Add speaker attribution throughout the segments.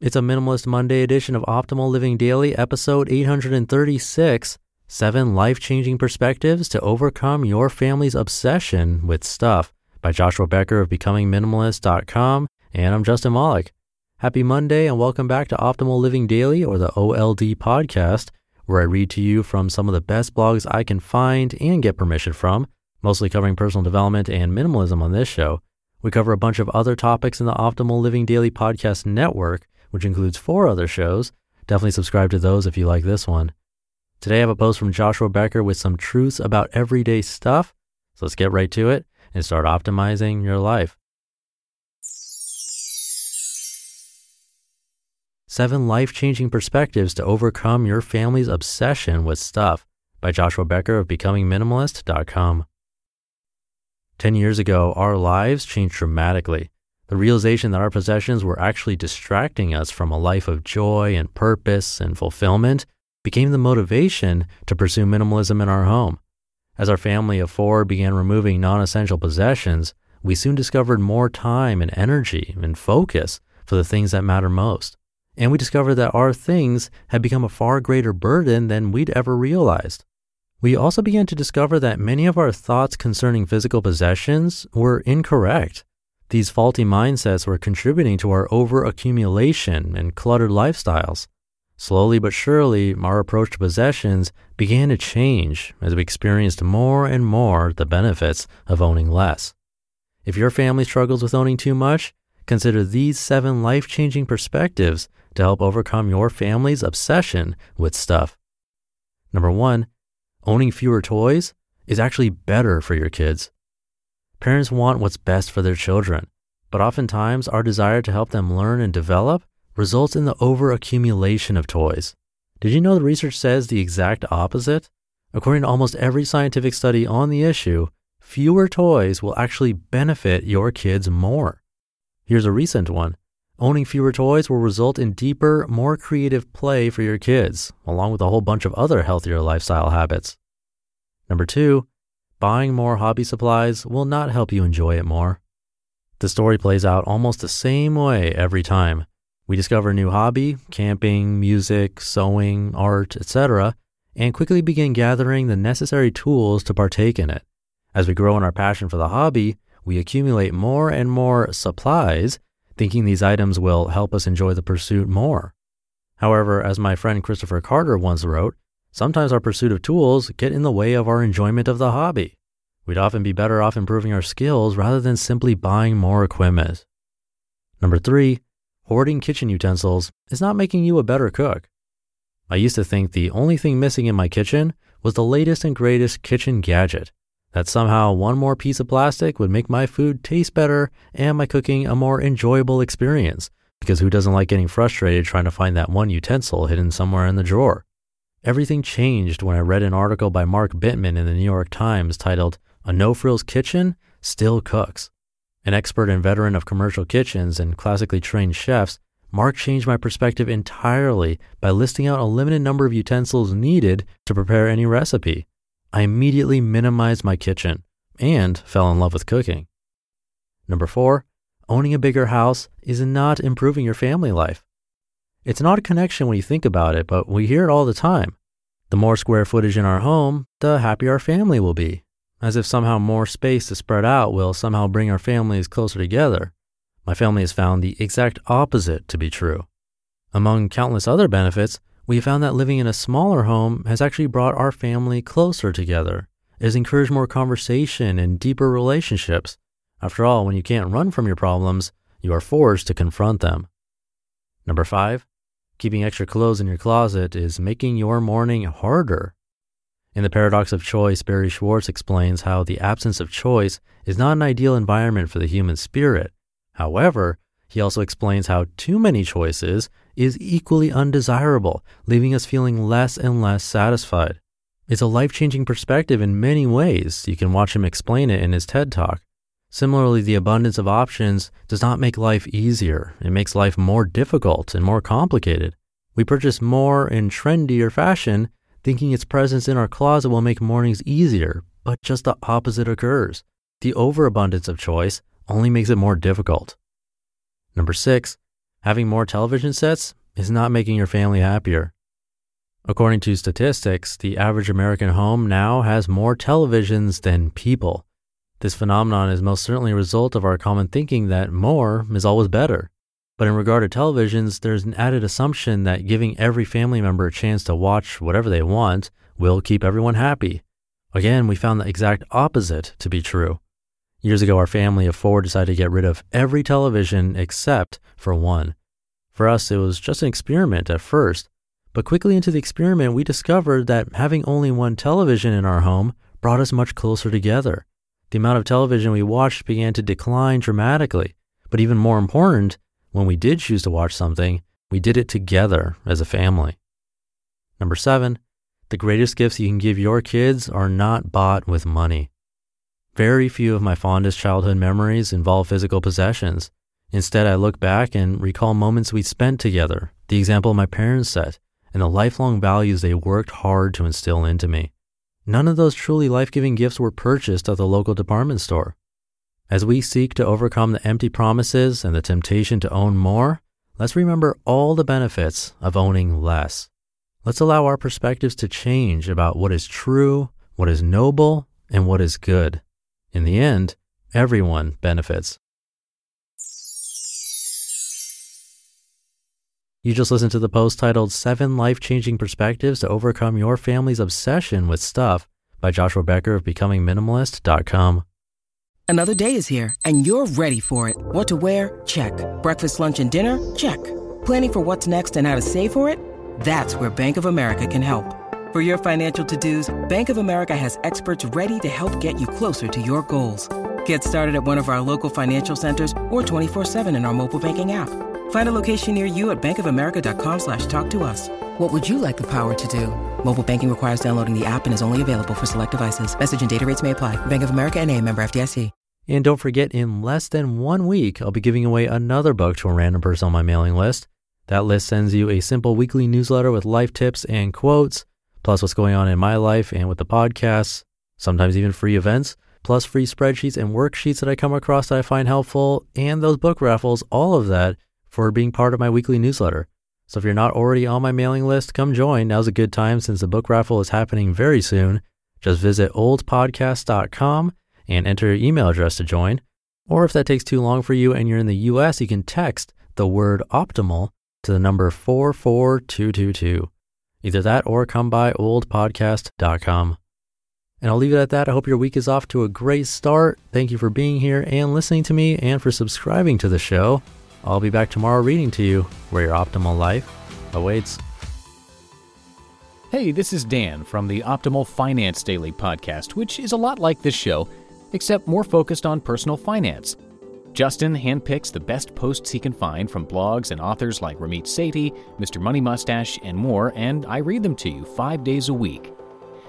Speaker 1: It's a Minimalist Monday edition of Optimal Living Daily, episode 836 Seven Life Changing Perspectives to Overcome Your Family's Obsession with Stuff by Joshua Becker of BecomingMinimalist.com. And I'm Justin Malik. Happy Monday and welcome back to Optimal Living Daily or the OLD podcast, where I read to you from some of the best blogs I can find and get permission from, mostly covering personal development and minimalism on this show. We cover a bunch of other topics in the Optimal Living Daily podcast network which includes four other shows. Definitely subscribe to those if you like this one. Today I have a post from Joshua Becker with some truths about everyday stuff. So let's get right to it and start optimizing your life. Seven Life Changing Perspectives to Overcome Your Family's Obsession with Stuff by Joshua Becker of BecomingMinimalist.com. Ten years ago, our lives changed dramatically. The realization that our possessions were actually distracting us from a life of joy and purpose and fulfillment became the motivation to pursue minimalism in our home. As our family of four began removing non essential possessions, we soon discovered more time and energy and focus for the things that matter most. And we discovered that our things had become a far greater burden than we'd ever realized. We also began to discover that many of our thoughts concerning physical possessions were incorrect these faulty mindsets were contributing to our overaccumulation and cluttered lifestyles. Slowly but surely, our approach to possessions began to change as we experienced more and more the benefits of owning less. If your family struggles with owning too much, consider these seven life changing perspectives to help overcome your family's obsession with stuff. Number one, owning fewer toys is actually better for your kids. Parents want what's best for their children, but oftentimes our desire to help them learn and develop results in the overaccumulation of toys. Did you know the research says the exact opposite? According to almost every scientific study on the issue, fewer toys will actually benefit your kids more. Here's a recent one. Owning fewer toys will result in deeper, more creative play for your kids, along with a whole bunch of other healthier lifestyle habits. Number two, buying more hobby supplies will not help you enjoy it more. The story plays out almost the same way every time. We discover a new hobby, camping, music, sewing, art, etc., and quickly begin gathering the necessary tools to partake in it. As we grow in our passion for the hobby, we accumulate more and more supplies, thinking these items will help us enjoy the pursuit more. However, as my friend Christopher Carter once wrote, Sometimes our pursuit of tools get in the way of our enjoyment of the hobby. We'd often be better off improving our skills rather than simply buying more equipment. Number three, hoarding kitchen utensils is not making you a better cook. I used to think the only thing missing in my kitchen was the latest and greatest kitchen gadget, that somehow one more piece of plastic would make my food taste better and my cooking a more enjoyable experience, because who doesn't like getting frustrated trying to find that one utensil hidden somewhere in the drawer? Everything changed when I read an article by Mark Bittman in the New York Times titled, A No Frills Kitchen Still Cooks. An expert and veteran of commercial kitchens and classically trained chefs, Mark changed my perspective entirely by listing out a limited number of utensils needed to prepare any recipe. I immediately minimized my kitchen and fell in love with cooking. Number four, owning a bigger house is not improving your family life. It's an odd connection when you think about it, but we hear it all the time. The more square footage in our home, the happier our family will be, as if somehow more space to spread out will somehow bring our families closer together. My family has found the exact opposite to be true. Among countless other benefits, we found that living in a smaller home has actually brought our family closer together. It has encouraged more conversation and deeper relationships. After all, when you can't run from your problems, you are forced to confront them. Number five, keeping extra clothes in your closet is making your morning harder. In The Paradox of Choice, Barry Schwartz explains how the absence of choice is not an ideal environment for the human spirit. However, he also explains how too many choices is equally undesirable, leaving us feeling less and less satisfied. It's a life changing perspective in many ways. You can watch him explain it in his TED Talk. Similarly, the abundance of options does not make life easier. It makes life more difficult and more complicated. We purchase more in trendier fashion, thinking its presence in our closet will make mornings easier, but just the opposite occurs. The overabundance of choice only makes it more difficult. Number six, having more television sets is not making your family happier. According to statistics, the average American home now has more televisions than people. This phenomenon is most certainly a result of our common thinking that more is always better. But in regard to televisions, there's an added assumption that giving every family member a chance to watch whatever they want will keep everyone happy. Again, we found the exact opposite to be true. Years ago, our family of four decided to get rid of every television except for one. For us, it was just an experiment at first, but quickly into the experiment, we discovered that having only one television in our home brought us much closer together the amount of television we watched began to decline dramatically. But even more important, when we did choose to watch something, we did it together as a family. Number seven, the greatest gifts you can give your kids are not bought with money. Very few of my fondest childhood memories involve physical possessions. Instead, I look back and recall moments we spent together, the example my parents set, and the lifelong values they worked hard to instill into me. None of those truly life giving gifts were purchased at the local department store. As we seek to overcome the empty promises and the temptation to own more, let's remember all the benefits of owning less. Let's allow our perspectives to change about what is true, what is noble, and what is good. In the end, everyone benefits. You just listened to the post titled Seven Life Changing Perspectives to Overcome Your Family's Obsession with Stuff by Joshua Becker of BecomingMinimalist.com.
Speaker 2: Another day is here and you're ready for it. What to wear? Check. Breakfast, lunch, and dinner? Check. Planning for what's next and how to save for it? That's where Bank of America can help. For your financial to dos, Bank of America has experts ready to help get you closer to your goals. Get started at one of our local financial centers or 24 7 in our mobile banking app. Find a location near you at bankofamerica.com slash talk to us. What would you like the power to do? Mobile banking requires downloading the app and is only available for select devices. Message and data rates may apply. Bank of America and a member FDIC.
Speaker 1: And don't forget, in less than one week, I'll be giving away another book to a random person on my mailing list. That list sends you a simple weekly newsletter with life tips and quotes, plus what's going on in my life and with the podcasts, sometimes even free events, plus free spreadsheets and worksheets that I come across that I find helpful, and those book raffles, all of that for being part of my weekly newsletter. So if you're not already on my mailing list, come join. Now's a good time since the book raffle is happening very soon. Just visit oldpodcast.com and enter your email address to join. Or if that takes too long for you and you're in the US, you can text the word optimal to the number 44222. Either that or come by oldpodcast.com. And I'll leave it at that. I hope your week is off to a great start. Thank you for being here and listening to me and for subscribing to the show. I'll be back tomorrow reading to you where your optimal life awaits.
Speaker 3: Hey, this is Dan from the Optimal Finance Daily podcast, which is a lot like this show, except more focused on personal finance. Justin handpicks the best posts he can find from blogs and authors like Ramit Sethi, Mr. Money Mustache, and more, and I read them to you five days a week.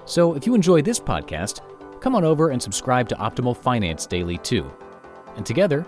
Speaker 3: So if you enjoy this podcast, come on over and subscribe to Optimal Finance Daily too. And together,